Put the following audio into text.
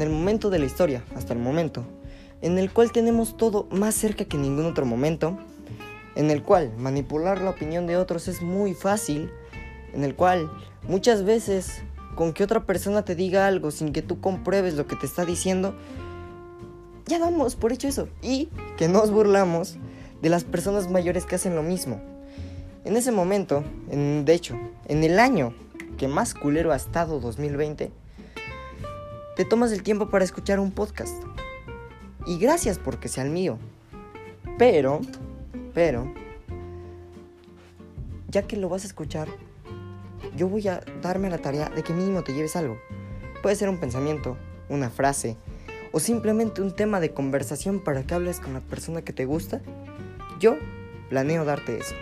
en el momento de la historia, hasta el momento, en el cual tenemos todo más cerca que ningún otro momento, en el cual manipular la opinión de otros es muy fácil, en el cual muchas veces con que otra persona te diga algo sin que tú compruebes lo que te está diciendo, ya damos por hecho eso. Y que nos burlamos de las personas mayores que hacen lo mismo. En ese momento, en, de hecho, en el año que más culero ha estado 2020, te tomas el tiempo para escuchar un podcast. Y gracias porque sea el mío. Pero, pero, ya que lo vas a escuchar, yo voy a darme la tarea de que mínimo te lleves algo. Puede ser un pensamiento, una frase, o simplemente un tema de conversación para que hables con la persona que te gusta. Yo planeo darte eso.